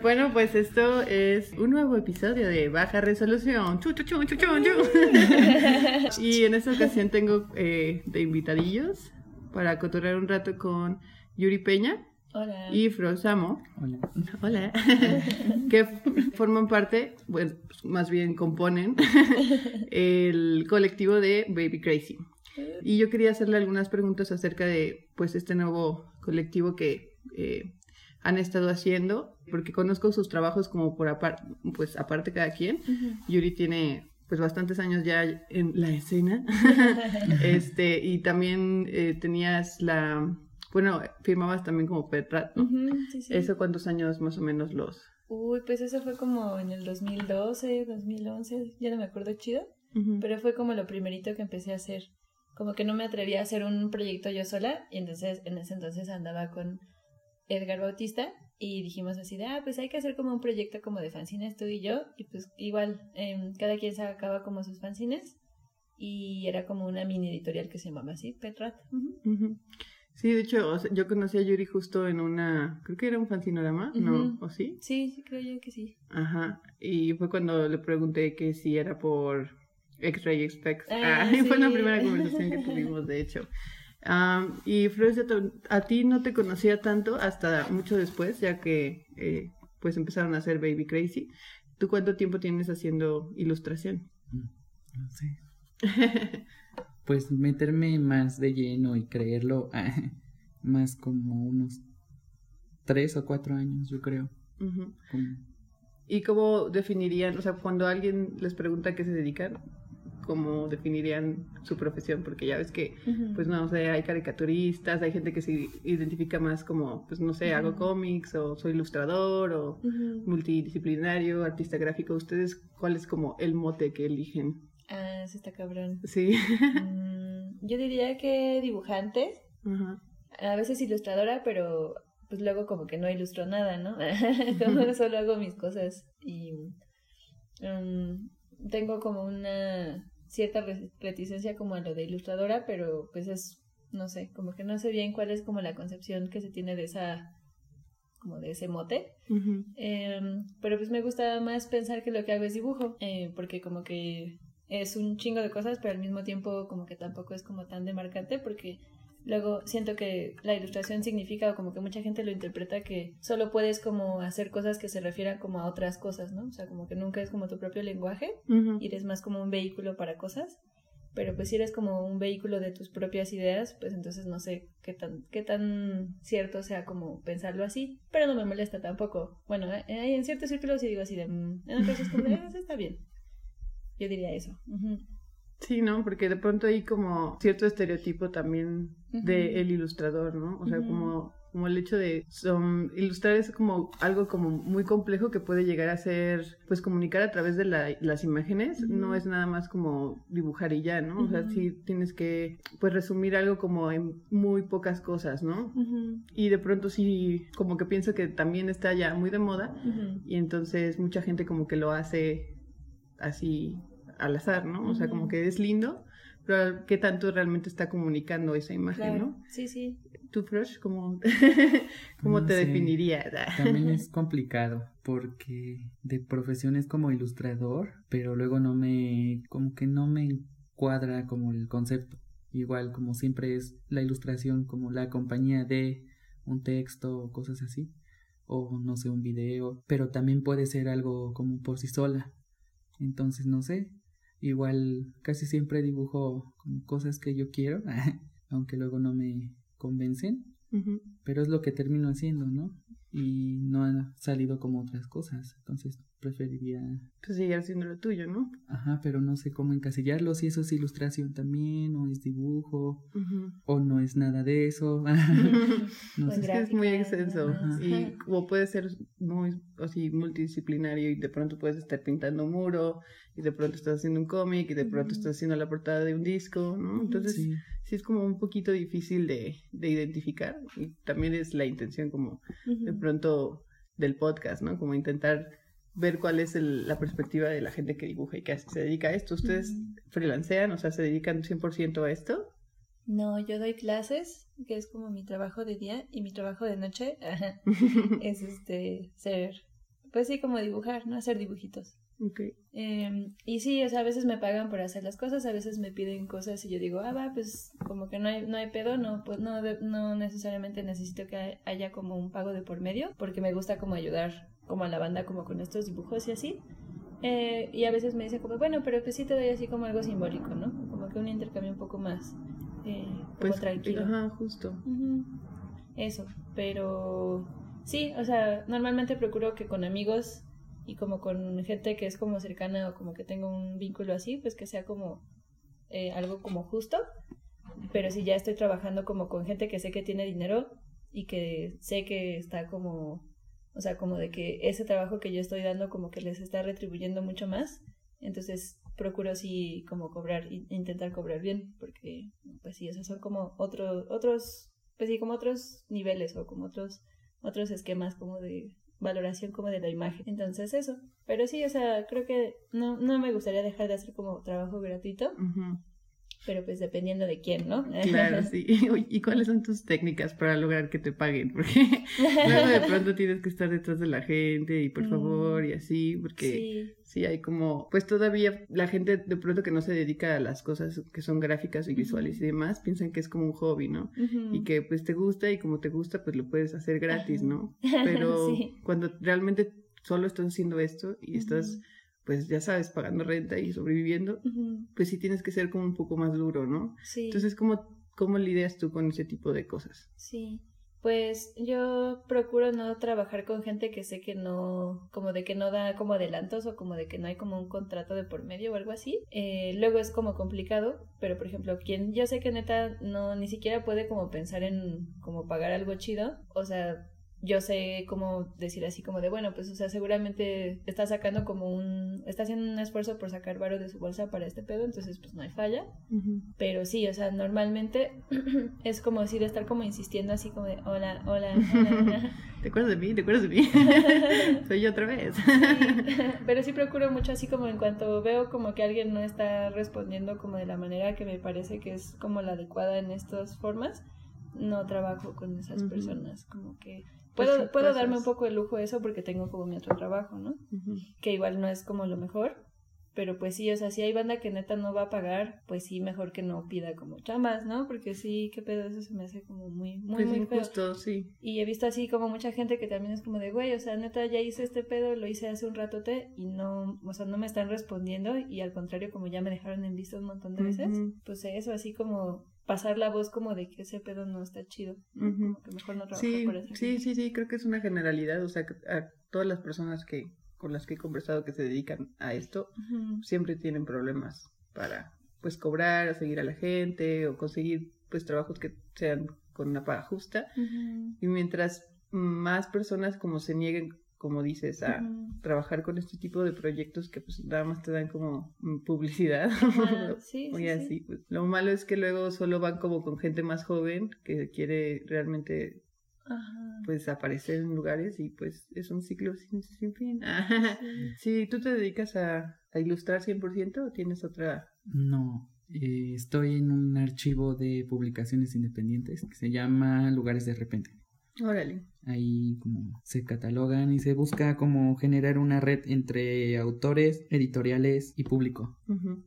Bueno, pues esto es un nuevo episodio de Baja Resolución. y en esta ocasión tengo eh, de invitadillos para cotorrear un rato con Yuri Peña. Hola. Y Frosamo. Hola. Hola. que forman parte, pues más bien componen el colectivo de Baby Crazy. Y yo quería hacerle algunas preguntas acerca de pues este nuevo colectivo que eh, han estado haciendo, porque conozco sus trabajos como por aparte, pues aparte cada quien. Yuri tiene pues bastantes años ya en la escena. este, y también eh, tenías la bueno, firmabas también como Petra, ¿no? sí, sí. ¿Eso cuántos años más o menos los? Uy, pues eso fue como en el 2012, 2011, ya no me acuerdo chido, pero fue como lo primerito que empecé a hacer. Como que no me atrevía a hacer un proyecto yo sola y entonces en ese entonces andaba con Edgar Bautista y dijimos así de, ah, pues hay que hacer como un proyecto como de fanzines tú y yo y pues igual eh, cada quien sacaba como sus fanzines y era como una mini editorial que se llamaba así, Petrat. Sí, de hecho, yo conocí a Yuri justo en una, creo que era un fanzinorama, ¿no? ¿O sí? Sí, sí, creo yo que sí. Ajá, y fue cuando le pregunté que si era por X-Ray Specs. Ah, ah sí. fue la primera conversación que tuvimos, de hecho. Um, y Flores, a ti no te conocía tanto hasta mucho después, ya que eh, pues empezaron a hacer Baby Crazy. ¿Tú cuánto tiempo tienes haciendo ilustración? No sé. pues meterme más de lleno y creerlo más como unos tres o cuatro años, yo creo. Uh -huh. como... ¿Y cómo definirían, o sea, cuando alguien les pregunta a qué se dedican, cómo definirían su profesión? Porque ya ves que, uh -huh. pues no sé, hay caricaturistas, hay gente que se identifica más como, pues no sé, uh -huh. hago cómics o soy ilustrador o multidisciplinario, artista gráfico. ¿Ustedes cuál es como el mote que eligen? Ah, sí está cabrón. Sí. mm, yo diría que dibujante. A veces ilustradora, pero pues luego como que no ilustro nada, ¿no? como solo hago mis cosas y um, tengo como una cierta reticencia como a lo de ilustradora, pero pues es, no sé, como que no sé bien cuál es como la concepción que se tiene de esa como de ese mote, uh -huh. eh, pero pues me gusta más pensar que lo que hago es dibujo, eh, porque como que es un chingo de cosas, pero al mismo tiempo como que tampoco es como tan demarcante porque luego siento que la ilustración significa o como que mucha gente lo interpreta que solo puedes como hacer cosas que se refieran como a otras cosas, ¿no? O sea, como que nunca es como tu propio lenguaje uh -huh. y eres más como un vehículo para cosas. Pero pues si eres como un vehículo de tus propias ideas, pues entonces no sé qué tan, qué tan cierto sea como pensarlo así. Pero no me molesta tampoco. Bueno, hay en ciertos círculos sí digo así de... Mm, en otros es como de, está bien. Yo diría eso. Uh -huh. Sí, ¿no? Porque de pronto hay como cierto estereotipo también uh -huh. de el ilustrador, ¿no? O sea, uh -huh. como, como el hecho de um, ilustrar es como algo como muy complejo que puede llegar a ser, pues comunicar a través de la, las imágenes, no es nada más como dibujar y ya, ¿no? O sea, sí tienes que, pues resumir algo como en muy pocas cosas, ¿no? Y de pronto sí, como que pienso que también está ya muy de moda y entonces mucha gente como que lo hace así al azar, ¿no? O sea, como que es lindo, pero ¿qué tanto realmente está comunicando esa imagen, claro. no? Sí, sí. ¿Tú, Frosh, cómo, cómo no te sé. definirías? También es complicado porque de profesión es como ilustrador, pero luego no me, como que no me cuadra como el concepto. Igual como siempre es la ilustración como la compañía de un texto o cosas así, o no sé, un video, pero también puede ser algo como por sí sola. Entonces, no sé, igual casi siempre dibujo como cosas que yo quiero, aunque luego no me convencen, Uh -huh. pero es lo que termino haciendo, ¿no? Y no han salido como otras cosas, entonces preferiría... Pues seguir haciendo lo tuyo, ¿no? Ajá, pero no sé cómo encasillarlo, si eso es ilustración también, o es dibujo, o no es nada de eso. no sé. Es, es muy extenso. Y como puede ser muy así multidisciplinario y de pronto puedes estar pintando un muro, y de pronto estás haciendo un cómic, y de pronto estás haciendo la portada de un disco, ¿no? Entonces sí, es como un poquito difícil de, de identificar, y también es la intención como de pronto del podcast, ¿no? Como intentar ver cuál es la perspectiva de la gente que dibuja y que se dedica a esto. ¿Ustedes freelancean, o sea, se dedican 100% a esto? No, yo doy clases, que es como mi trabajo de día y mi trabajo de noche es este ser, pues sí, como dibujar, ¿no? Hacer dibujitos. Okay. Em, y sí, o sea, a veces me pagan por hacer las cosas, a veces me piden cosas y yo digo, ah, va, pues como que no hay, no hay pedo, no, pues no, no necesariamente necesito que haya como un pago de por medio, porque me gusta como ayudar como a la banda como con estos dibujos y así. Eh, y a veces me dicen como, bueno, pero pues sí te doy así como algo simbólico, ¿no? Como que un intercambio un poco más eh, como pues, tranquilo. Ajá, justo. Eso, pero sí, o sea, normalmente procuro que con amigos y como con gente que es como cercana o como que tengo un vínculo así, pues que sea como eh, algo como justo. Pero si ya estoy trabajando como con gente que sé que tiene dinero y que sé que está como, o sea, como de que ese trabajo que yo estoy dando como que les está retribuyendo mucho más, entonces procuro así como cobrar, intentar cobrar bien, porque pues sí, esos son como otros, otros, pues sí, como otros niveles o como otros, otros esquemas como de valoración como de la imagen. Entonces eso. Pero sí, o sea, creo que no, no me gustaría dejar de hacer como trabajo gratuito pero pues dependiendo de quién, ¿no? Claro, sí. ¿Y cuáles son tus técnicas para lograr que te paguen? Porque luego de pronto tienes que estar detrás de la gente y por favor y así, porque sí. hay como, pues todavía la gente de pronto que no se dedica a las cosas que son gráficas y visuales y demás, piensan que es como un hobby, ¿no? Y que pues te gusta y como te gusta, pues lo puedes hacer gratis, ¿no? Pero cuando realmente solo estás haciendo esto y estás pues ya sabes, pagando renta y sobreviviendo, pues sí tienes que ser como un poco más duro, ¿no? Sí. Entonces, ¿cómo, ¿cómo lidias tú con ese tipo de cosas? Sí, pues yo procuro no trabajar con gente que sé que no, como de que no da como adelantos o como de que no hay como un contrato de por medio o algo así. Eh, luego es como complicado, pero por ejemplo, quien yo sé que neta no ni siquiera puede como pensar en como pagar algo chido, o sea, yo sé cómo decir así como de, bueno, pues, o sea, seguramente está sacando como un, está haciendo un esfuerzo por sacar varo de su bolsa para este pedo, entonces pues no hay falla. Pero sí, o sea, normalmente es como decir, estar como insistiendo así como de, hola, hola, hola. ¿Te acuerdas de mí? ¿Te acuerdas de mí? Soy yo otra vez. Pero sí procuro mucho así como en cuanto veo como que alguien no está respondiendo como de la manera que me parece que es como la adecuada en estas formas, no trabajo con esas personas, como que Puedo, puedo darme un poco de lujo eso porque tengo como mi otro trabajo, ¿no? Que igual no es como lo mejor, pero pues sí, o sea, si hay banda que neta no va a pagar, pues sí, mejor que no pida como chambas, ¿no? Porque sí, qué pedo, eso se me hace como muy, muy, pues muy injusto, sí. Y he visto así como mucha gente que también es como de, güey, o sea, neta, ya hice este pedo, lo hice hace un ratote y no, o sea, no me están respondiendo y al contrario, como ya me dejaron en visto un montón de veces, pues eso, así como pasar la voz como de que ese pedo no está chido, como que mejor no trabajar sí, por eso. Sí, sí, sí, creo que es una generalidad, o sea, a todas las personas que con las que he conversado que se dedican a esto, siempre tienen problemas para pues cobrar seguir a la gente o conseguir pues trabajos que sean con una paga justa. Y mientras más personas como se nieguen como dices, a trabajar con este tipo de proyectos que pues nada más te dan como mm, publicidad. sí, sí, así. Pues. Lo malo es que luego solo van como con gente más joven que quiere realmente pues aparecer en lugares y pues es un ciclo sin, fin. sí. ¿tú te dedicas a, a ilustrar 100% o tienes otra? No, eh, estoy en un archivo de publicaciones independientes que se llama Lugares de Repente. Órale. Ahí como se catalogan y se busca como generar una red entre autores, editoriales y público.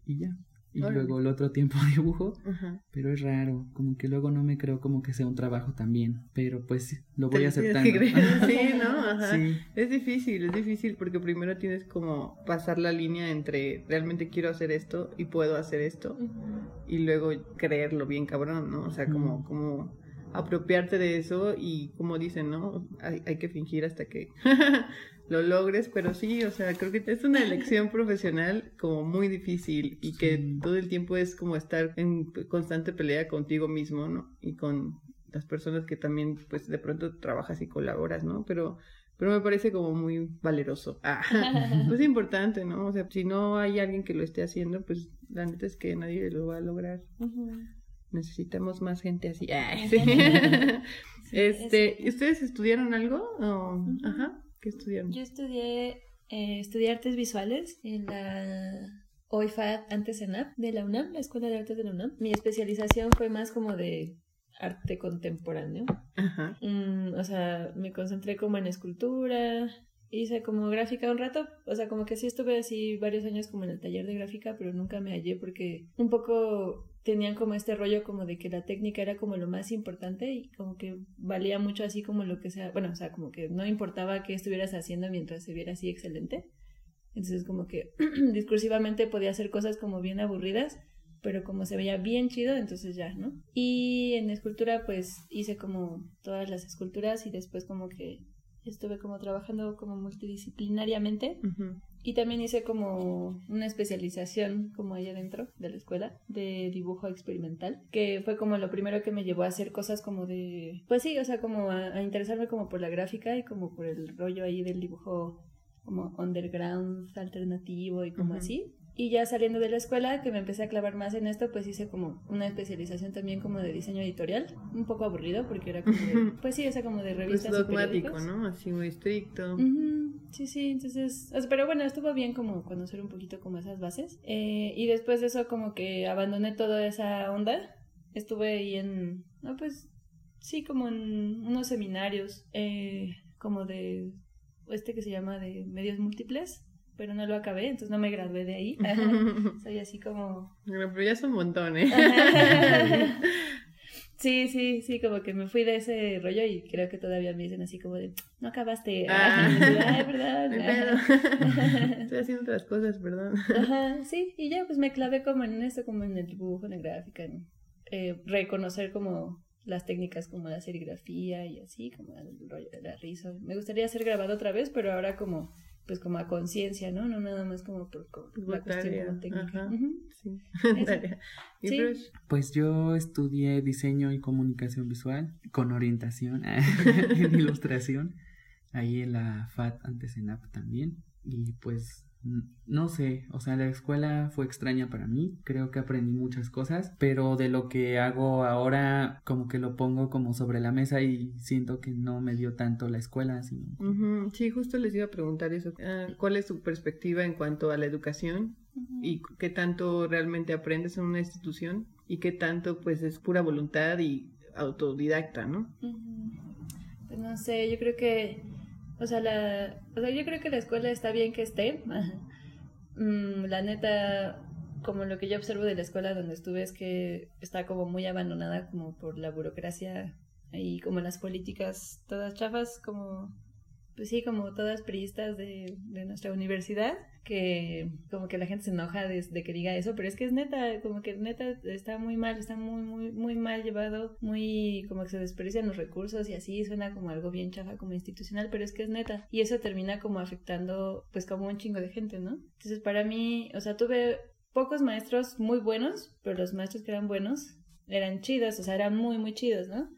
Y ya. Y luego el otro tiempo dibujo, pero es raro, como que luego no me creo como que sea un trabajo también, pero pues lo voy aceptando. sí, ¿no? Es difícil, es difícil porque primero tienes como pasar la línea entre realmente quiero hacer esto y puedo hacer esto y luego creerlo bien cabrón, ¿no? O sea, como, como apropiarte de eso y como dicen, ¿no? Hay, hay que fingir hasta que lo logres, pero sí, o sea, creo que es una elección profesional como muy difícil y que todo el tiempo es como estar en constante pelea contigo mismo, ¿no? Y con las personas que también, pues, de pronto trabajas y colaboras, ¿no? Pero, pero me parece como muy valeroso. Ah, pues es importante, ¿no? O sea, si no hay alguien que lo esté haciendo, pues la neta es que nadie lo va a lograr. Necesitamos más gente así. este, ¿ustedes estudiaron algo? Ajá. ¿Qué estudiaron? Yo estudié, eh, estudié artes visuales en la OIFAD antes ENAP de la UNAM, la Escuela de Artes de la UNAM. Mi especialización fue más como de arte contemporáneo. Ajá. Mm, o sea, me concentré como en escultura, hice como gráfica un rato, o sea, como que sí estuve así varios años como en el taller de gráfica, pero nunca me hallé porque un poco tenían como este rollo como de que la técnica era como lo más importante y como que valía mucho así como lo que sea, bueno, o sea, como que no importaba qué estuvieras haciendo mientras se viera así excelente. Entonces como que discursivamente podía hacer cosas como bien aburridas, pero como se veía bien chido, entonces ya, ¿no? Y en escultura pues hice como todas las esculturas y después como que estuve como trabajando como multidisciplinariamente y también hice como una especialización como ahí adentro de la escuela de dibujo experimental, que fue como lo primero que me llevó a hacer cosas como de, pues sí, o sea, como a, interesarme como por la gráfica y como por el rollo ahí del dibujo como underground alternativo y como así. Y ya saliendo de la escuela, que me empecé a clavar más en esto, pues hice como una especialización también como de diseño editorial, un poco aburrido porque era como de, pues sí, o sea, como de pues revistas. Pues dogmático, ¿no? Así muy estricto. Sí, sí, entonces, pero bueno, estuvo bien como conocer un poquito como esas bases. Eh, y después de eso como que abandoné toda esa onda. Estuve ahí en, no, pues sí, como en unos seminarios, eh, como de, este que se llama de medios múltiples pero no lo acabé, entonces no me gradué de ahí. Soy así como... pero ya es un montón, ¿eh? sí, sí, sí, como que me fui de ese rollo y creo que todavía me dicen así como de, no acabaste. Ah, Ay, verdad. Estoy haciendo otras cosas, perdón. Ajá, sí, y ya pues me clavé como en esto, como en el dibujo, en la gráfica, en eh, reconocer como las técnicas como la serigrafía y así, como el rollo de la risa. Me gustaría ser grabado otra vez, pero ahora como pues como a conciencia, ¿no? No nada más como por, la cuestión técnica. sí. Pues yo estudié diseño y comunicación visual con orientación en ilustración ahí en la FAT antes en AP también y pues no sé, o sea, la escuela fue extraña para mí, creo que aprendí muchas cosas, pero de lo que hago ahora como que lo pongo como sobre la mesa y siento que no me dio tanto la escuela. Sino... Sí, justo les iba a preguntar eso, ah, ¿cuál es tu perspectiva en cuanto a la educación y qué tanto realmente aprendes en una institución y qué tanto pues es pura voluntad y autodidacta, ¿no? Pues no sé, yo creo que o sea, la, o sea, yo creo que la escuela está bien que esté. Mm, la neta, como lo que yo observo de la escuela donde estuve es que está como muy abandonada como por la burocracia y como las políticas todas chafas, como pues sí, como todas priistas de, de, nuestra universidad, que como que la gente se enoja desde que diga eso, pero es que es neta, como que neta está muy mal, está muy, muy, muy mal llevado, muy como que se desperdician los recursos y así suena como algo bien chafa como institucional, pero es que es neta. Y eso termina como afectando pues como un chingo de gente, ¿no? Entonces para mí, o sea, tuve pocos maestros muy buenos, pero los maestros que eran buenos eran chidos, o sea, eran muy, muy chidos, ¿no?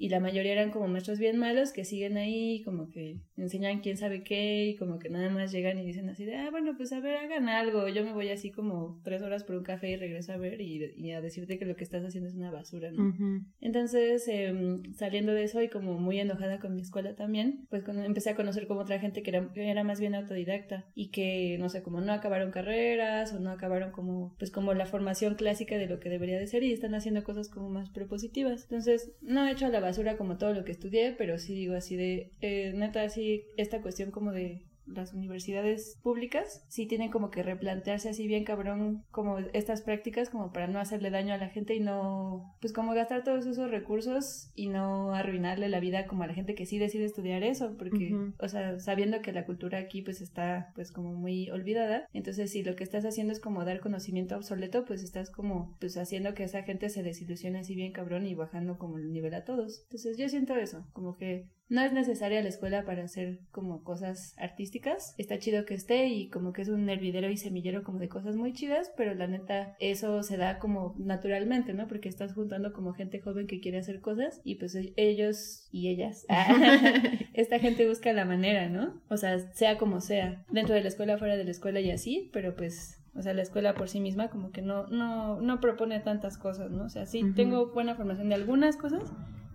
Y la mayoría eran como maestros bien malos que siguen ahí, como que enseñan quién sabe qué y como que nada más llegan y dicen así de, ah, bueno, pues a ver, hagan algo, yo me voy así como tres horas por un café y regreso a ver y, a decirte que lo que estás haciendo es una basura, ¿no? Entonces, em, saliendo de eso y como muy enojada con mi escuela también, pues cuando empecé a conocer como otra gente que era, que era más bien autodidacta y que, no sé, como no acabaron carreras o no acabaron como, pues como la formación clásica de lo que debería de ser y están haciendo cosas como más propositivas. Entonces, no he hecho la basura como todo lo que estudié, pero sí digo así de, eh, neta, así, esta cuestión como de las universidades públicas sí tienen como que replantearse así bien cabrón como estas prácticas como para no hacerle daño a la gente y no, pues como gastar todos esos recursos y no arruinarle la vida como a la gente que sí decide estudiar eso, porque, o sea, sabiendo que la cultura aquí pues está pues como muy olvidada, entonces si lo que estás haciendo es como dar conocimiento obsoleto, pues estás como pues haciendo que esa gente se desilusione así bien cabrón y bajando como el nivel a todos. Entonces yo siento eso, como que no es necesaria la escuela para hacer como cosas artísticas. Está chido que esté y como que es un hervidero y semillero como de cosas muy chidas, pero la neta eso se da como naturalmente, ¿no? Porque estás juntando como gente joven que quiere hacer cosas y pues ellos y ellas, esta gente busca la manera, ¿no? O sea, sea como sea, dentro de la escuela, fuera de la escuela y así, pero pues o sea, la escuela por sí misma como que no, no, no propone tantas cosas, ¿no? O sea, sí tengo buena formación de algunas cosas,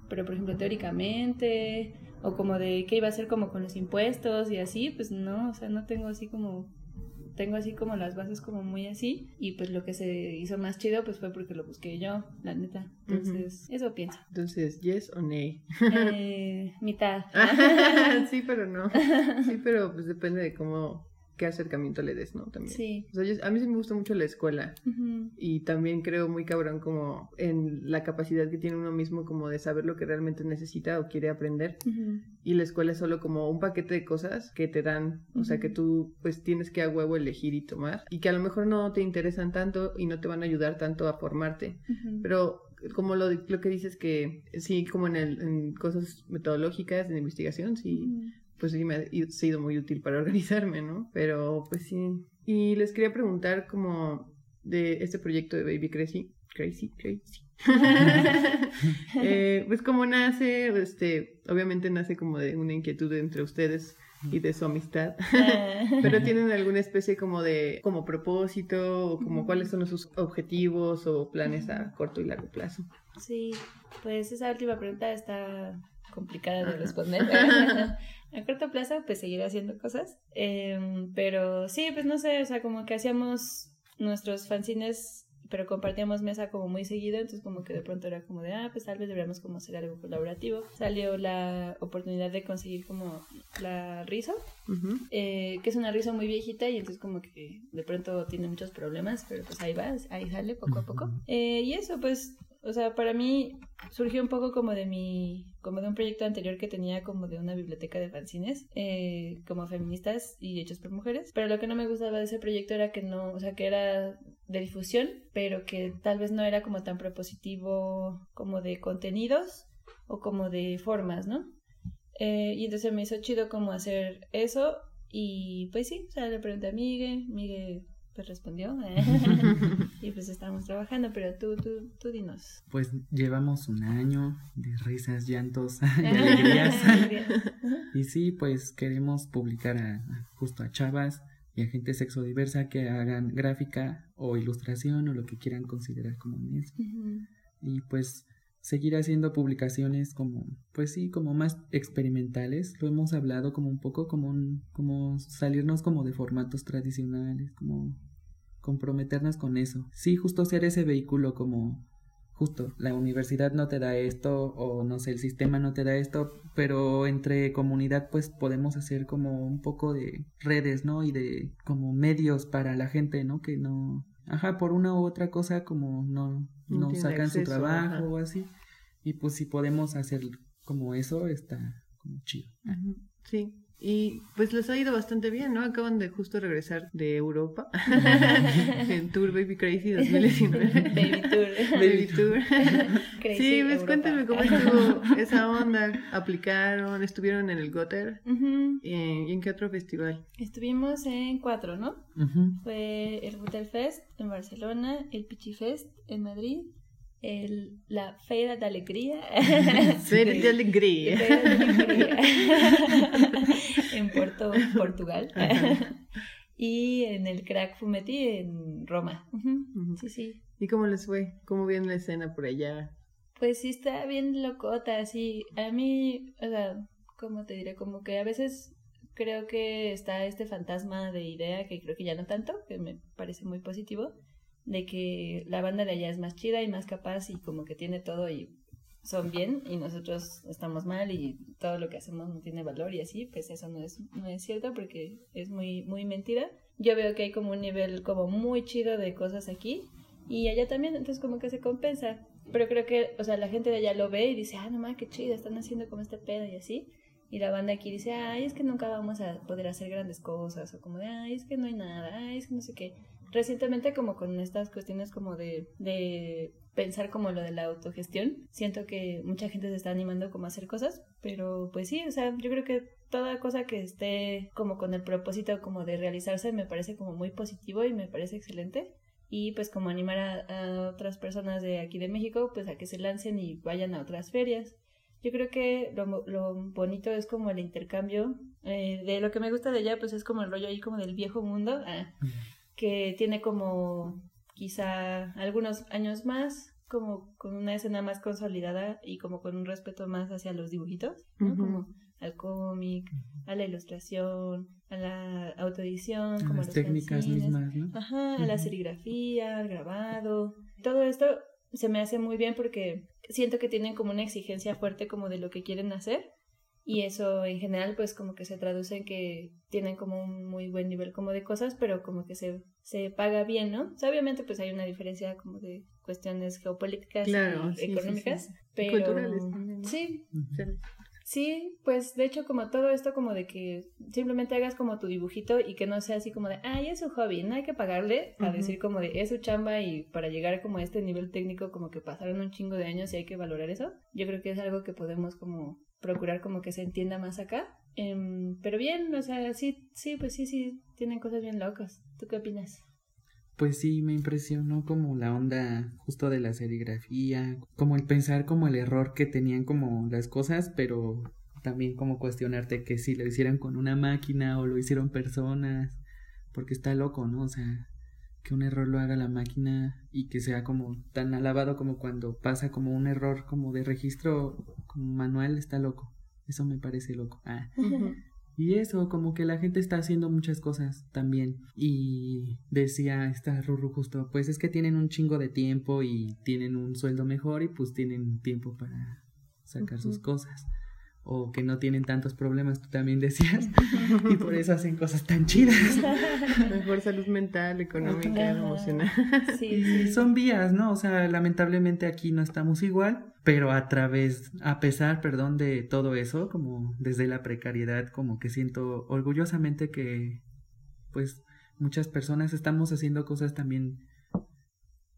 pero por ejemplo teóricamente o como de qué iba a hacer como con los impuestos y así, pues no, o sea, no tengo así como tengo así como las bases como muy así y pues lo que se hizo más chido pues fue porque lo busqué yo, la neta. Entonces, eso pienso. Entonces, yes o nay. Eh, mitad. sí, pero no. Sí, pero pues depende de cómo qué acercamiento le des, ¿no? También. Sí. O sea, a mí sí me gusta mucho la escuela. Y también creo muy cabrón como en la capacidad que tiene uno mismo como de saber lo que realmente necesita o quiere aprender. Y la escuela es solo como un paquete de cosas que te dan, o sea, que tú pues tienes que a huevo elegir y tomar y que a lo mejor no te interesan tanto y no te van a ayudar tanto a formarte, pero como lo, lo que dices que sí, como en, el, en cosas metodológicas, en investigación, sí, pues sí me ha sido muy útil para organizarme, ¿no? Pero pues sí. Y les quería preguntar como de este proyecto de Baby Crazy, Crazy, Crazy. eh, pues cómo nace, este, obviamente nace como de una inquietud entre ustedes y de su amistad. Pero tienen alguna especie como de como propósito o como cuáles son sus objetivos o planes a corto y largo plazo. Sí, pues esa última pregunta está complicada de responder. A corto plazo, pues seguir haciendo cosas. Em, pero sí, pues no sé, o sea, como que hacíamos nuestros fanzines pero compartíamos mesa como muy seguido, entonces como que de pronto era como de, ah, pues tal vez deberíamos como hacer algo colaborativo. Salió la oportunidad de conseguir como la risa, eh, que es una risa muy viejita y entonces como que de pronto tiene muchos problemas, pero pues ahí va, ahí sale poco a poco. Eh, y eso, pues o sea, para mí surgió un poco como de mi, como de un proyecto anterior que tenía como de una biblioteca de fanzines, eh, como feministas y hechos por mujeres, pero lo que no me gustaba de ese proyecto era que no, o sea, que era de difusión, pero que tal vez no era como tan propositivo como de contenidos o como de formas, ¿no? Eh, y entonces me hizo chido como hacer eso y pues sí, o sea, le pregunté a Miguel, Miguel pues respondió. y pues estamos trabajando, pero tú, tú, tú dinos. Pues llevamos un año de risas, llantos y alegrías. y sí, pues queremos publicar a, justo a chavas y a gente sexodiversa que hagan gráfica o ilustración o lo que quieran considerar como eso. Y pues seguir haciendo publicaciones como, pues sí, como más experimentales. Lo hemos hablado como un poco como un, como salirnos como de formatos tradicionales, como comprometernos con eso. Sí, justo ser ese vehículo como justo la universidad no te da esto o no sé, el sistema no te da esto, pero entre comunidad pues podemos hacer como un poco de redes, ¿no? Y de como medios para la gente, ¿no? Que no, ajá, por una u otra cosa como no, no, sacan su trabajo o así. Y pues si podemos hacer como eso, está como chido. Sí, y pues les ha ido bastante bien, ¿no? Acaban de justo regresar de Europa en Tour Baby Crazy 2019. Baby Tour. Baby Tour. sí, pues cuéntame cómo estuvo esa onda. ¿Aplicaron? ¿Estuvieron en el Gotter? ¿Y, en qué otro festival? Estuvimos en cuatro, ¿no? Fue el Gotter Fest en Barcelona, el Pichi Fest en Madrid, el, la Feira de Alegría. Feira de Alegría. en Puerto, Portugal. y en el Crack Fumetti en Roma. Sí, sí. ¿Y cómo les fue? ¿Cómo viene la escena por allá? Pues sí, está bien locota, sí. A mí, o sea, ¿cómo te diré? Como que a veces creo que está este fantasma de idea, que creo que ya no tanto, que me parece muy positivo, de que la banda de allá es más chida y más capaz y como que tiene todo y son bien y nosotros estamos mal y todo lo que hacemos no tiene valor y así, pues eso no es, no es cierto porque es muy, muy mentira. Yo veo que hay como un nivel como muy chido de cosas aquí y allá también, entonces como que se compensa. Pero creo que, o sea, la gente de allá lo ve y dice, ah, no mames, qué chido, están haciendo como este pedo y así. Y la banda aquí dice, ay, es que nunca vamos a poder hacer grandes cosas, o como de, ay, es que no hay nada, ay, es que no sé qué. Recientemente como con estas cuestiones como de, de pensar como lo de la autogestión, siento que mucha gente se está animando como a hacer cosas, pero pues sí, o sea, yo creo que toda cosa que esté como con el propósito como de realizarse me parece como muy positivo y me parece excelente y pues como animar a, otras personas de aquí de México pues a que se lancen y vayan a otras ferias. Yo creo que lo, bonito es como el intercambio. Eh, de lo que me gusta de allá pues es como el rollo ahí como del viejo mundo, ah, que tiene como quizá algunos años más, como con una escena más consolidada y como con un respeto más hacia los dibujitos, ¿no? Como al cómic, a la ilustración, a la autoedición, como las técnicas mismas, ¿no? Ajá, a la serigrafía, al grabado. Todo esto se me hace muy bien porque siento que tienen como una exigencia fuerte como de lo que quieren hacer y eso en general pues como que se traduce en que tienen como un muy buen nivel como de cosas pero como que se, se paga bien, ¿no? obviamente pues hay una diferencia como de cuestiones geopolíticas y económicas, pero sí, Sí, pues de hecho como todo esto como de que simplemente hagas como tu dibujito y que no sea así como de, ay, es su hobby, no hay que pagarle, a decir como de, es su chamba y para llegar como a este nivel técnico como que pasaron un chingo de años y hay que valorar eso. Yo creo que es algo que podemos como procurar como que se entienda más acá. Em, pero bien, o sea, sí, sí, pues sí, sí, tienen cosas bien locas. ¿Tú qué opinas? Pues sí, me impresionó como la onda justo de la serigrafía, como el pensar como el error que tenían como las cosas, pero también como cuestionarte que si lo hicieran con una máquina o lo hicieron personas, porque está loco, ¿no? O sea, que un error lo haga la máquina y que sea como tan alabado como cuando pasa como un error como de registro como manual, está loco. Eso me parece loco. Ah. Y eso, como que la gente está haciendo muchas cosas también. Y decía esta Ruru justo, pues es que tienen un chingo de tiempo y tienen un sueldo mejor y pues tienen tiempo para sacar sus cosas o que no tienen tantos problemas, tú también decías, y por eso hacen cosas tan chidas. Mejor salud mental, económica, emocional. Sí, son vías, ¿no? O sea, lamentablemente aquí no estamos igual, pero a través, a pesar, perdón, de todo eso, como desde la precariedad, como que siento orgullosamente que, pues, muchas personas estamos haciendo cosas también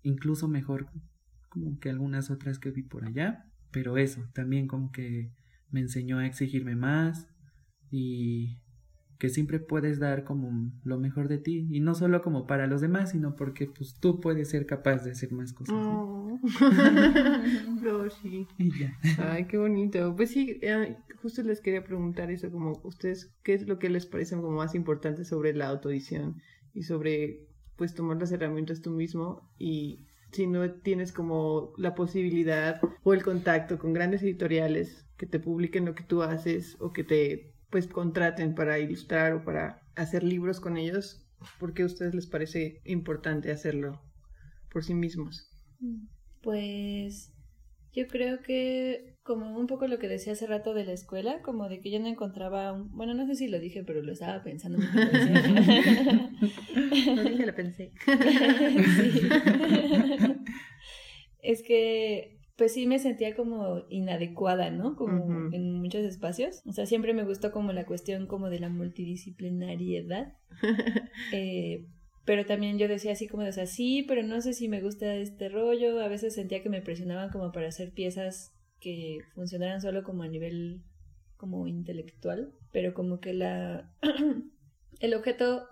incluso mejor como que algunas otras que vi por allá, pero eso, también como que me enseñó a exigirme más y que siempre puedes dar como lo mejor de ti y no solo como para los demás sino porque pues tú puedes ser capaz de hacer más cosas oh. sí. Ay qué bonito. Pues sí eh, justo les quería preguntar eso como ustedes qué es lo que les parece como más importante sobre la autoedición y sobre pues tomar las herramientas tú mismo y si no tienes como la posibilidad o el contacto con grandes editoriales que te publiquen lo que tú haces o que te pues contraten para ilustrar o para hacer libros con ellos, ¿por qué a ustedes les parece importante hacerlo por sí mismos? Pues yo creo que como un poco lo que decía hace rato de la escuela, como de que yo no encontraba, un, bueno, no sé si lo dije, pero lo estaba pensando. no dije, lo pensé. es que pues sí me sentía como inadecuada, ¿no? Como en muchos espacios. O sea, siempre me gustó como la cuestión como de la multidisciplinariedad. eh, pero también yo decía así como de, o sea, sí, pero no sé si me gusta este rollo. A veces sentía que me presionaban como para hacer piezas que funcionaran solo como a nivel como intelectual, pero como que la el objeto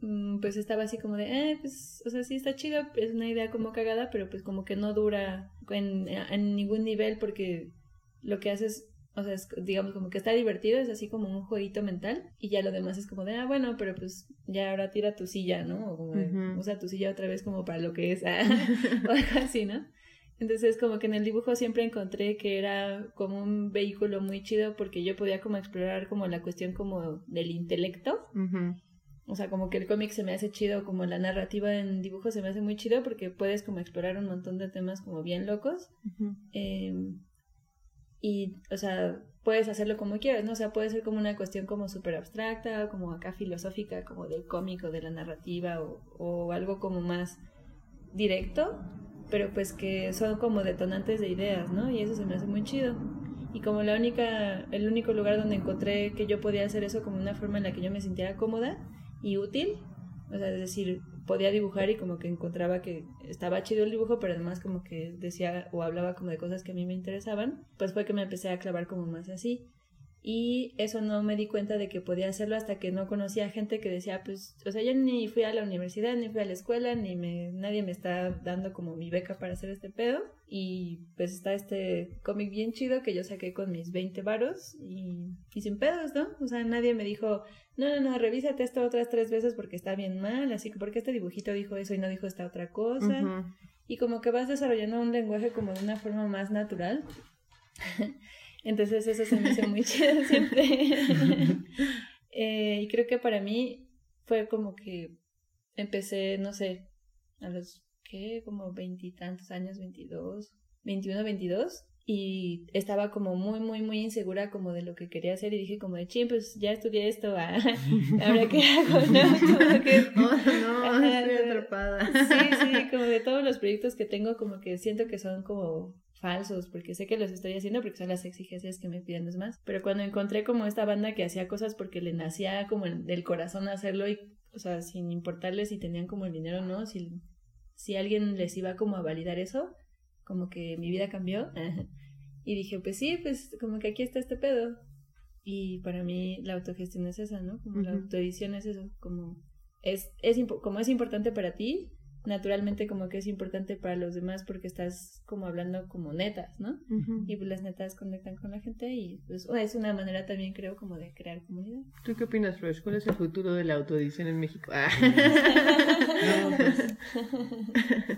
Mm, pues estaba así como de, eh, pues, o sea, sí está chido, es una idea como cagada, pero pues como que no dura en, en ningún nivel porque lo que haces, o sea, es, digamos como que está divertido, es así como un jueguito mental y ya lo demás es como de, ah, bueno, pero pues ya ahora tira tu silla, ¿no? O como usa tu silla otra vez como para lo que es, ah, o algo así, ¿no? Entonces como que en el dibujo siempre encontré que era como un vehículo muy chido porque yo podía como explorar como la cuestión como del intelecto. O sea, como que el cómic se me hace chido, como la narrativa en dibujo se me hace muy chido porque puedes como explorar un montón de temas como bien locos. Em, y, o sea, puedes hacerlo como quieras, ¿no? O sea, puede ser como una cuestión como súper abstracta, como acá filosófica, como del cómico, de la narrativa, o, o algo como más directo, pero pues que son como detonantes de ideas, ¿no? Y eso se me hace muy chido. Y como la única, el único lugar donde encontré que yo podía hacer eso como una forma en la que yo me sintiera cómoda y útil, o sea, es decir, podía dibujar y como que encontraba que estaba chido el dibujo, pero además como que decía o hablaba como de cosas que a mí me interesaban, pues fue que me empecé a clavar como más así y eso no me di cuenta de que podía hacerlo hasta que no conocía gente que decía, pues, o sea, yo ni fui a la universidad, ni fui a la escuela, ni me, nadie me está dando como mi beca para hacer este pedo. Y pues está este cómic bien chido que yo saqué con mis 20 varos y, y sin pedos, ¿no? O sea, nadie me dijo, no, no, no, revísate esto otras tres veces porque está bien mal, así que porque este dibujito dijo eso y no dijo esta otra cosa. Y como que vas desarrollando un lenguaje como de una forma más natural. Entonces eso se me hizo muy chido siempre. Eh, y creo que para mí fue como que empecé, no sé, a los, ¿qué? Como veintitantos años, veintidós, veintiuno, veintidós. Y estaba como muy, muy, muy insegura como de lo que quería hacer y dije como de, ching, pues ya estudié esto, ah, ahora qué hago, ¿no? que, oh, no, estoy atrapada. Sí, sí, como de todos los proyectos que tengo como que siento que son como falsos, porque sé que los estoy haciendo porque son las exigencias que me piden los más. Pero cuando encontré como esta banda que hacía cosas porque le nacía como del corazón hacerlo y, o sea, sin importarles si tenían como el dinero o no, si, si alguien les iba como a validar eso, como que mi vida cambió. y dije, pues sí, pues como que aquí está este pedo. Y para mí la autogestión es esa, ¿no? Como la autoedición es eso, como es, es, como es importante para ti, naturalmente como que es importante para los demás porque estás como hablando como netas, ¿no? Y pues las netas conectan con la gente y pues es una manera también creo como de crear comunidad. ¿Tú qué opinas, Flores? ¿Cuál es el futuro de la autoedición en México? Ah. no, pues,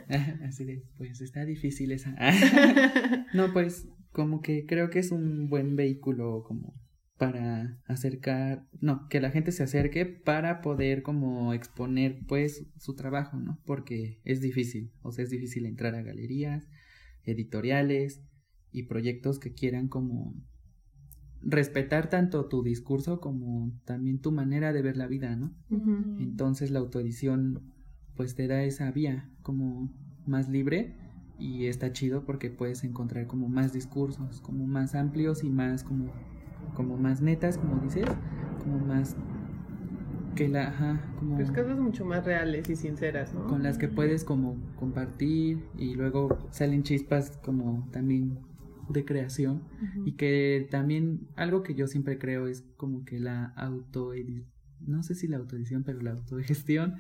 así de, pues está difícil esa. no, pues como que creo que es un buen vehículo como para acercar, no, que la gente se acerque para poder como exponer pues su trabajo, ¿no? Porque es difícil, o sea, es difícil entrar a galerías, editoriales y proyectos que quieran como respetar tanto tu discurso como también tu manera de ver la vida, ¿no? Entonces la autoedición pues te da esa vía como más libre y está chido porque puedes encontrar como más discursos, como más amplios y más como como más netas, como dices, como más que la, ajá, como pues cosas mucho más reales y sinceras, ¿no? Con las que puedes como compartir y luego salen chispas como también de creación y que también algo que yo siempre creo es como que la autoedición no sé si la autoedición, pero la autogestión,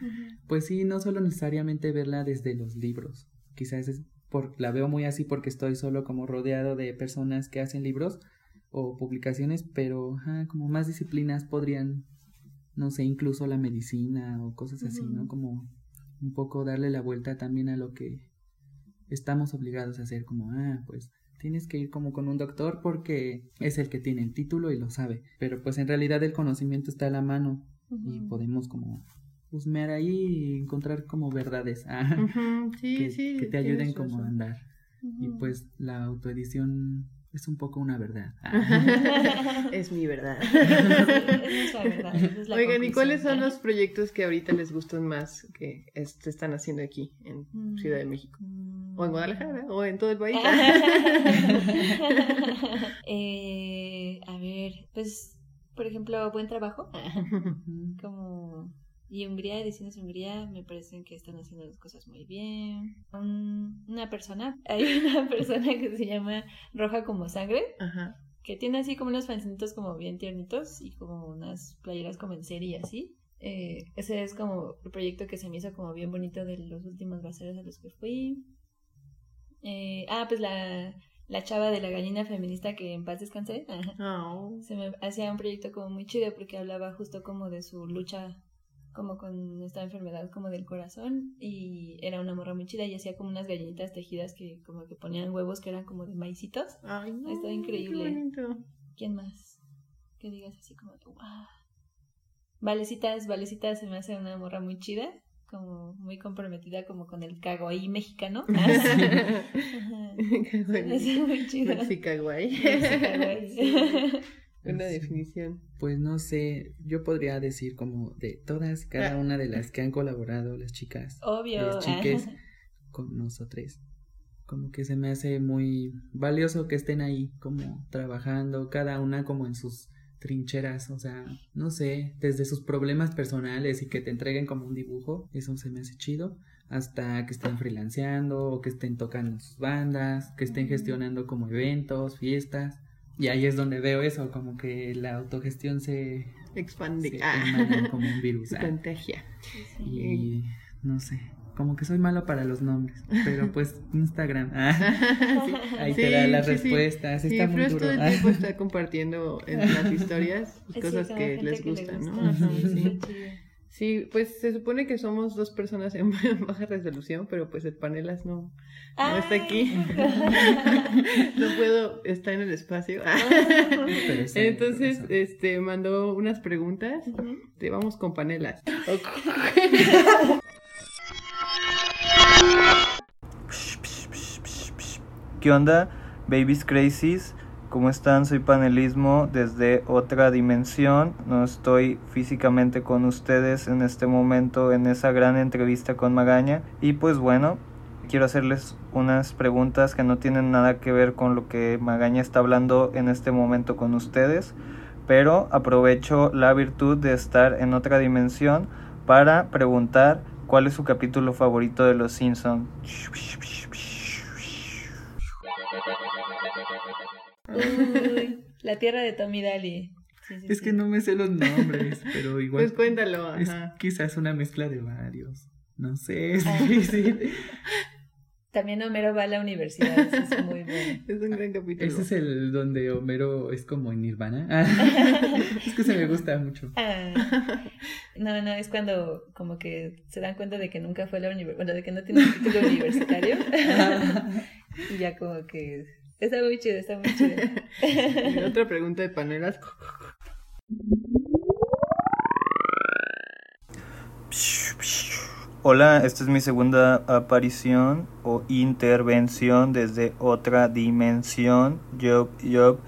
pues sí, no solo necesariamente verla desde los libros, quizás es por, la veo muy así porque estoy solo como rodeado de personas que hacen libros, o publicaciones, pero como más disciplinas podrían, no sé, incluso la medicina o cosas así, ¿no? Como un poco darle la vuelta también a lo que estamos obligados a hacer, como, ah, pues tienes que ir como con un doctor porque es el que tiene el título y lo sabe, pero pues en realidad el conocimiento está a la mano y podemos como husmear ahí y encontrar como verdades que, te ayuden como a andar. Y pues la autoedición es un poco una verdad. es mi verdad. Oigan, ¿y cuáles son los proyectos que ahorita les gustan más que se están haciendo aquí en Ciudad de México? O en Guadalajara, o en todo el país. eh, a ver, pues, por ejemplo, buen trabajo. Como y Hungría, Ediciones Hungría, me parecen que están haciendo las cosas muy bien. una persona, hay una persona que se llama Roja como Sangre, que tiene así como unos fancitos como bien tiernitos y como unas playeras como en serie y así. Eh, ese es como el proyecto que se me hizo como bien bonito de los últimos baseros a los que fui. Eh, ah, pues la, la chava de la gallina feminista que en paz descansé. Oh. Se me hacía un proyecto como muy chido porque hablaba justo como de su lucha como con esta enfermedad como del corazón y era una morra muy chida y hacía como unas gallinitas tejidas que como que ponían huevos que eran como de maicitos. Ay, no, Estaba increíble. ¿Quién más? Que digas así como, wow. Valecitas, Valecitas se me hace una morra muy chida. como muy comprometida como con el kawaii mexicano. Sí. muy chido. Una definición. Pues no sé, yo podría decir como de todas, cada ah. una de las que han colaborado, las chicas, Obvio. las chiques con nosotros. Como que se me hace muy valioso que estén ahí como trabajando, cada una como en sus trincheras, o sea, no sé, desde sus problemas personales y que te entreguen como un dibujo, eso se me hace chido, hasta que estén freelanceando o que estén tocando sus bandas, que estén gestionando como eventos, fiestas. Y ahí es donde veo eso, como que la autogestión se expande, ah. como un virus. Se contagia. Y no sé, como que soy malo para los nombres, pero pues Instagram, ahí te da las respuestas, está muy duro. todo el tiempo está compartiendo en las historias cosas que les gustan, ¿no? sí. Sí, pues se supone que somos dos personas en baja resolución, pero pues el panelas no, no está aquí. no puedo estar en el espacio. Entonces, este, mandó unas preguntas. Te vamos con panelas. ¿Qué onda, babies crazies? ¿Cómo están? Soy panelismo desde otra dimensión. No estoy físicamente con ustedes en este momento en esa gran entrevista con Magaña. Y pues bueno, quiero hacerles unas preguntas que no tienen nada que ver con lo que Magaña está hablando en este momento con ustedes. Pero aprovecho la virtud de estar en otra dimensión para preguntar cuál es su capítulo favorito de Los Simpsons. la tierra de Tommy Daly. es que no me sé los nombres, pero igual. Pues cuéntalo. Es quizás una mezcla de varios. No sé, es ah. difícil. También Homero va a la universidad, es muy bueno. Es un gran capítulo. Ese es el donde Homero es como en Nirvana. es que se me gusta mucho. Ah. No, no, es cuando como que se dan cuenta de que nunca fue a la universidad, bueno, de que no tiene un título universitario. y ya como que Está muy chido, está muy chido. Otra pregunta de panelas. Hola, esta es mi segunda aparición o intervención desde otra dimensión. Yo, yo.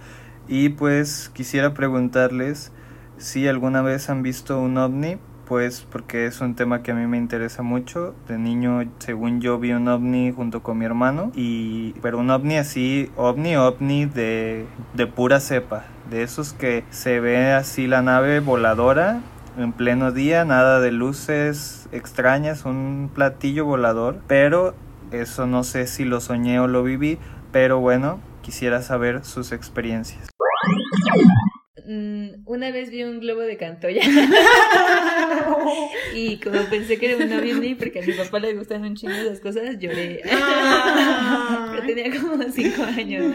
Y pues quisiera preguntarles si alguna vez han visto un ovni pues porque es un tema que a mí me interesa mucho. De niño, según yo, vi un ovni junto con mi hermano, y pero un ovni así, ovni, ovni de, de pura cepa, de esos que se ve así la nave voladora en pleno día, nada de luces extrañas, un platillo volador, pero eso no sé si lo soñé o lo viví, pero bueno, quisiera saber sus experiencias. Mm, una vez vi un globo de Cantoya y como pensé que era un ovni porque a mi papá le gustan un chingo esas cosas, lloré. Ah. Pero tenía como cinco años,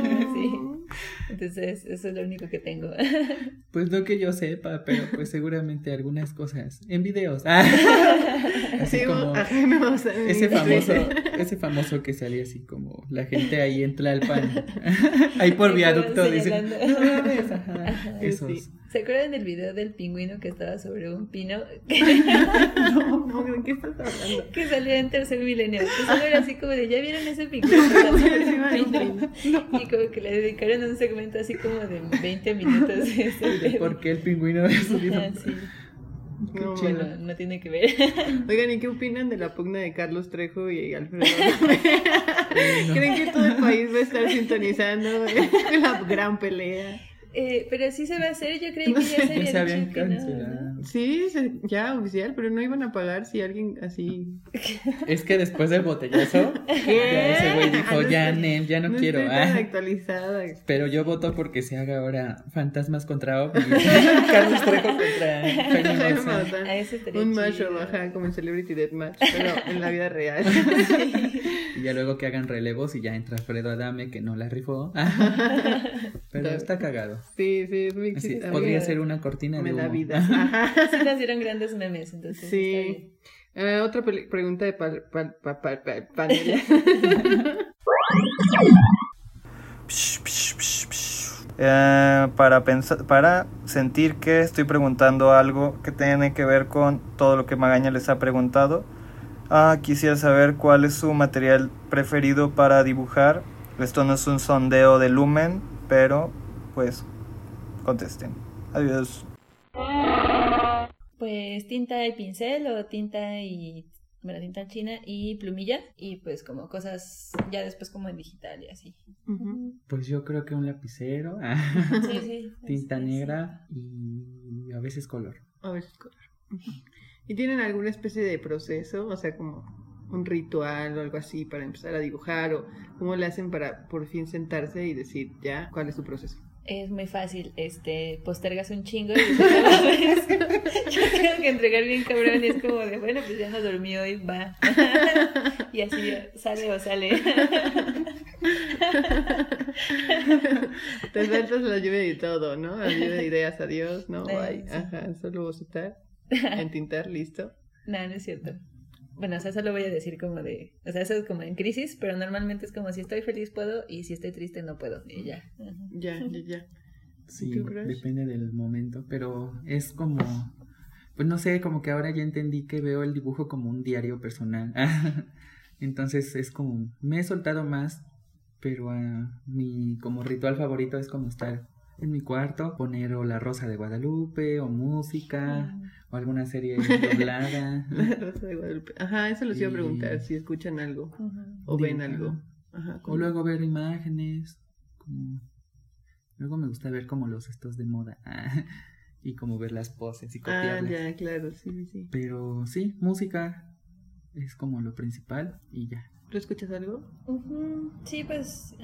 Entonces, eso es lo único que tengo. Pues no que yo sepa, pero pues seguramente algunas cosas en videos. Así como ese famoso, ese famoso que salía así como la gente ahí en Tlalpan, ahí por viaducto dice, ¿Se acuerdan del video del pingüino que estaba sobre un pino? no, no, ¿de qué estás hablando? Que salía en tercer milenio. Que solo era así como de, ¿ya vieron ese pingüino? Y como que le dedicaron un segmento así como de 20 minutos. De ¿Por qué el pingüino había subido? Sí. No, bueno, no tiene que ver. Oigan, ¿y qué opinan de la pugna de Carlos Trejo y Alfredo? ¿Creen que todo el país va a estar sintonizando la gran pelea? Eh, pero sí se va a hacer, yo creí que ya se había habían cancelado. Sí, ya oficial, pero no iban a pagar si alguien así. Es que después del botellazo, ya ese güey dijo, ah, ya, Nel, ya no, quiero. Estoy ah. actualizada. Pero yo voto porque se haga ahora Fantasmas contra Ovnis. Carlos Trejo contra Un macho baja como en Celebrity Deathmatch, pero en la vida real. Y ya luego que hagan relevos y ya entra Fredo Adame que no la rifó. Pero está cagado. Sí, sí, es muy Podría ser una cortina de humo. vida. sí, nos dieron grandes memes, entonces. Sí. Eh, otra pregunta de pal eh, para pensar, para sentir que estoy preguntando algo que tiene que ver con todo lo que Magaña les ha preguntado, Ah, quisiera saber cuál es su material preferido para dibujar. Esto no es un sondeo de lumen, pero pues contesten. Adiós. Pues tinta y pincel o tinta y bueno, tinta china y plumilla y pues como cosas ya después como en digital y así. Pues yo creo que un lapicero, sí, sí, tinta negra y a veces color. A veces color. ¿Y tienen alguna especie de proceso? O sea, como un ritual o algo así para empezar a dibujar o cómo le hacen para por fin sentarse y decir ya cuál es su proceso. Es muy fácil, este, postergas un chingo y yo tengo que entregar bien cabrón y es como de, bueno, pues ya no dormí hoy, va. y así sale o sale. Te saltas la lluvia y todo, ¿no? La lluvia de ideas, adiós, ¿no? Bye. Ajá, solo bocetar, entintar, listo. No, no es cierto. Bueno, o sea, solo voy a decir como de, o sea, eso es como en crisis, pero normalmente es como si estoy feliz puedo y si estoy triste no puedo y ya. Ya, ya, ya. Sí, depende del momento, pero es como, pues no sé, como que ahora ya entendí que veo el dibujo como un diario personal. Entonces es como, me he soltado más, pero uh, mi como ritual favorito es como estar en mi cuarto, poner o La Rosa de Guadalupe, o música, o alguna serie doblada. La Rosa de Guadalupe. Ajá, eso les iba a preguntar, si escuchan algo o ven algo. Ajá, o luego ver imágenes, como... Luego me gusta ver como los estos de moda. y como ver las poses y copiarlas. Ah, ya, claro, sí, sí. Pero sí, música es como lo principal y ya. ¿Tú escuchas algo? Sí, pues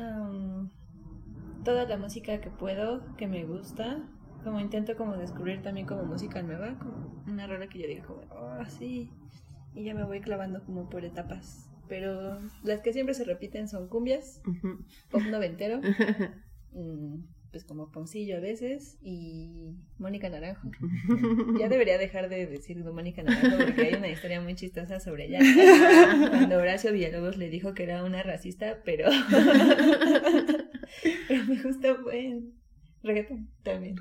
toda la música que puedo, que me gusta, como intento como descubrir también como música nueva, como una rola que yo diga como, oh, sí, y ya me voy clavando como por etapas. Pero las que siempre se repiten son cumbias, pop noventero, mm, pues como Poncillo a veces y Mónica Naranjo. ya debería dejar de decir Mónica Naranjo porque hay una historia muy chistosa sobre ella. Cuando Horacio Villalobos le dijo que era una racista, pero pero me gusta buen reggaetón también.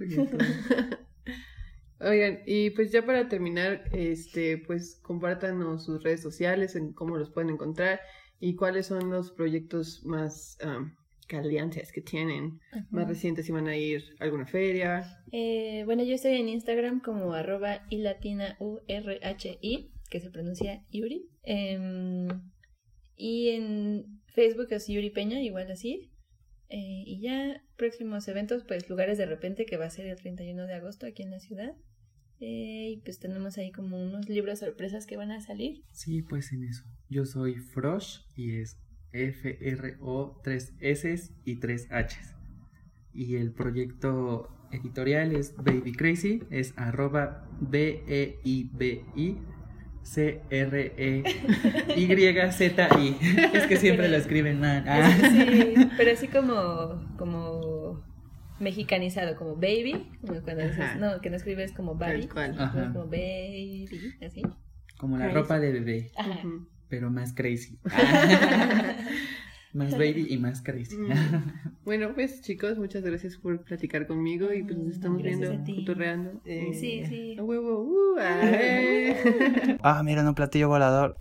Oigan, y pues ya para terminar, este, pues compártanos sus redes sociales, en cómo los pueden encontrar y cuáles son los proyectos más calientes que tienen, más recientes, si van a ir a alguna feria. Eh, bueno, yo estoy en Instagram como arroba y latina u r h i, que se pronuncia Yuri. Em, y en Facebook es Yuri Peña, igual así. Eh, y ya próximos eventos, pues lugares de repente que va a ser el 31 de agosto aquí en la ciudad. Eh, y pues tenemos ahí como unos libros sorpresas que van a salir. Sí, pues en eso. Yo soy Frosh y es F-R-O 3 S y 3 H. Y el proyecto editorial es Baby Crazy, es arroba B-E-I-B-I C-R-E-Y-Z-I. es que siempre lo escriben mal. Ah. Sí, pero así como, como mexicanizado, como baby, como cuando dices, no, que no escribes como baby, como baby, así. Como la ropa de bebé, pero más crazy. Más baby y más crazy. Mm. Bueno, pues chicos, muchas gracias por platicar conmigo y pues nos estamos viendo, futurreando. Eh, sí, sí. A huevo. Uh, ah, miren un platillo volador.